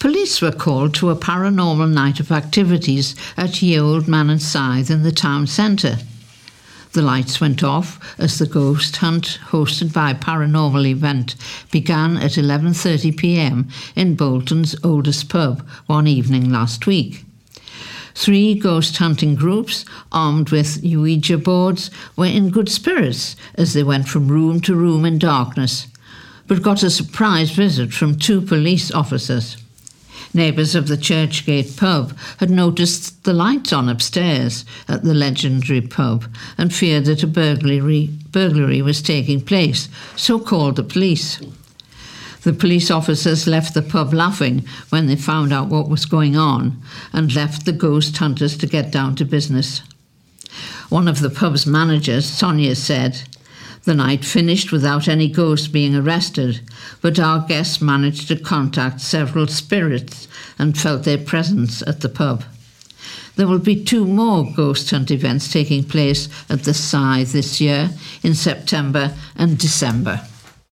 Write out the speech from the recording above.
Police were called to a paranormal night of activities at Ye Old Man and Scythe in the town centre. The lights went off as the ghost hunt hosted by Paranormal Event began at 11:30 p.m. in Bolton's oldest pub one evening last week. Three ghost hunting groups, armed with Ouija boards, were in good spirits as they went from room to room in darkness, but got a surprise visit from two police officers. Neighbours of the Churchgate pub had noticed the lights on upstairs at the legendary pub and feared that a burglary, burglary was taking place, so called the police. The police officers left the pub laughing when they found out what was going on and left the ghost hunters to get down to business. One of the pub's managers, Sonia, said, The night finished without any ghost being arrested, but our guests managed to contact several spirits and felt their presence at the pub. There will be two more ghost hunt events taking place at the Scythe this year in September and December.